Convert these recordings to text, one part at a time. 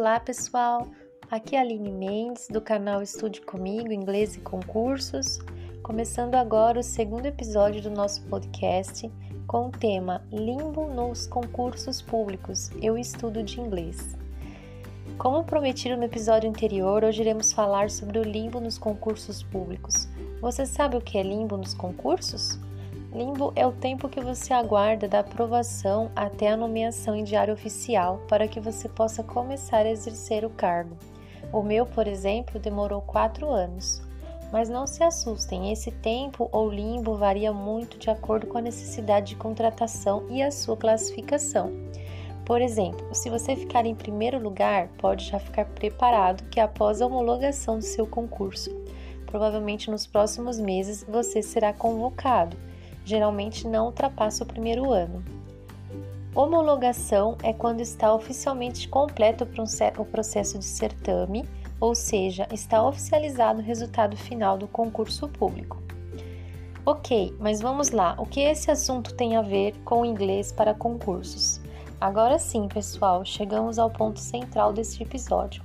Olá pessoal, aqui é a Aline Mendes do canal Estude Comigo Inglês e Concursos, começando agora o segundo episódio do nosso podcast com o tema Limbo nos concursos públicos, eu estudo de inglês. Como prometido no episódio anterior, hoje iremos falar sobre o limbo nos concursos públicos. Você sabe o que é limbo nos concursos? Limbo é o tempo que você aguarda da aprovação até a nomeação em diário oficial para que você possa começar a exercer o cargo. O meu, por exemplo, demorou quatro anos. Mas não se assustem, esse tempo ou limbo varia muito de acordo com a necessidade de contratação e a sua classificação. Por exemplo, se você ficar em primeiro lugar, pode já ficar preparado que após a homologação do seu concurso, provavelmente nos próximos meses você será convocado geralmente não ultrapassa o primeiro ano. Homologação é quando está oficialmente completo o processo de certame, ou seja, está oficializado o resultado final do concurso público. Ok, mas vamos lá, o que esse assunto tem a ver com inglês para concursos? Agora sim, pessoal, chegamos ao ponto central deste episódio.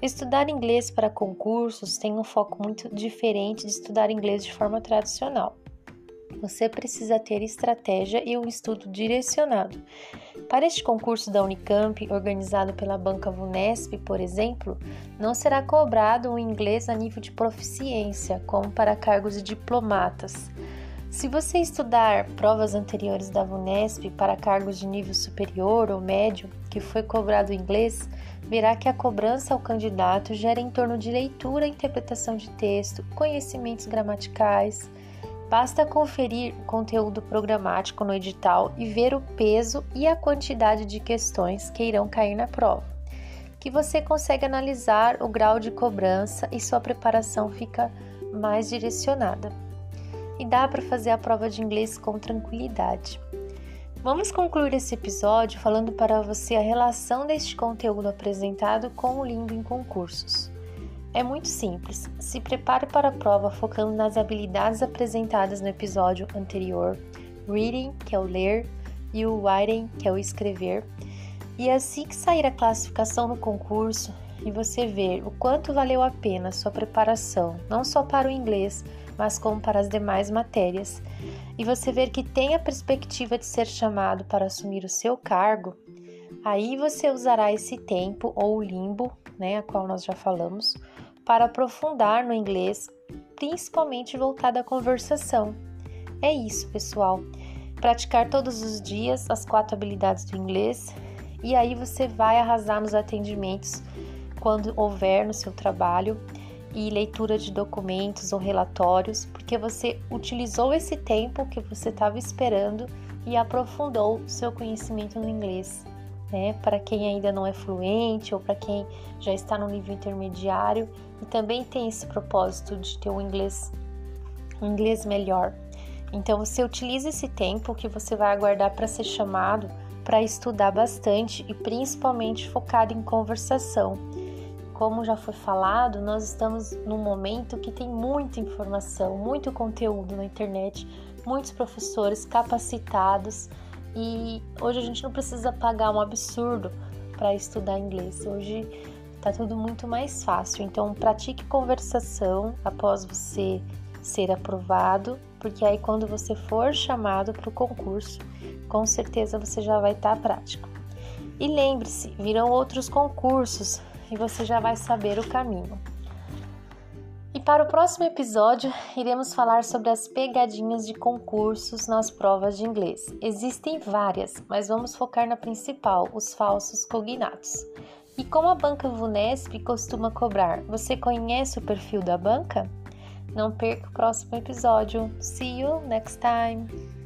Estudar inglês para concursos tem um foco muito diferente de estudar inglês de forma tradicional você precisa ter estratégia e um estudo direcionado. Para este concurso da Unicamp, organizado pela banca Vunesp, por exemplo, não será cobrado um inglês a nível de proficiência, como para cargos de diplomatas. Se você estudar provas anteriores da Vunesp para cargos de nível superior ou médio, que foi cobrado inglês, verá que a cobrança ao candidato gera em torno de leitura interpretação de texto, conhecimentos gramaticais, Basta conferir o conteúdo programático no edital e ver o peso e a quantidade de questões que irão cair na prova, que você consegue analisar o grau de cobrança e sua preparação fica mais direcionada. E dá para fazer a prova de inglês com tranquilidade. Vamos concluir esse episódio falando para você a relação deste conteúdo apresentado com o limbo em concursos. É muito simples. Se prepare para a prova focando nas habilidades apresentadas no episódio anterior: reading, que é o ler, e o writing, que é o escrever. E assim que sair a classificação no concurso e você ver o quanto valeu a pena sua preparação, não só para o inglês, mas como para as demais matérias, e você ver que tem a perspectiva de ser chamado para assumir o seu cargo, aí você usará esse tempo ou limbo, né, a qual nós já falamos, para aprofundar no inglês, principalmente voltado à conversação. É isso, pessoal. Praticar todos os dias as quatro habilidades do inglês e aí você vai arrasar nos atendimentos quando houver no seu trabalho e leitura de documentos ou relatórios, porque você utilizou esse tempo que você estava esperando e aprofundou seu conhecimento no inglês né, para quem ainda não é fluente ou para quem já está no nível intermediário e também tem esse propósito de ter um inglês, um inglês melhor. Então você utiliza esse tempo que você vai aguardar para ser chamado para estudar bastante e principalmente focado em conversação. Como já foi falado, nós estamos num momento que tem muita informação, muito conteúdo na internet, muitos professores capacitados e hoje a gente não precisa pagar um absurdo para estudar inglês. Hoje tá tudo muito mais fácil. Então, pratique conversação após você ser aprovado, porque aí quando você for chamado para o concurso, com certeza você já vai estar tá prático. E lembre-se, virão outros concursos e você já vai saber o caminho. E para o próximo episódio, iremos falar sobre as pegadinhas de concursos nas provas de inglês. Existem várias, mas vamos focar na principal, os falsos cognatos. E como a banca Vunesp costuma cobrar, você conhece o perfil da banca? Não perca o próximo episódio. See you next time!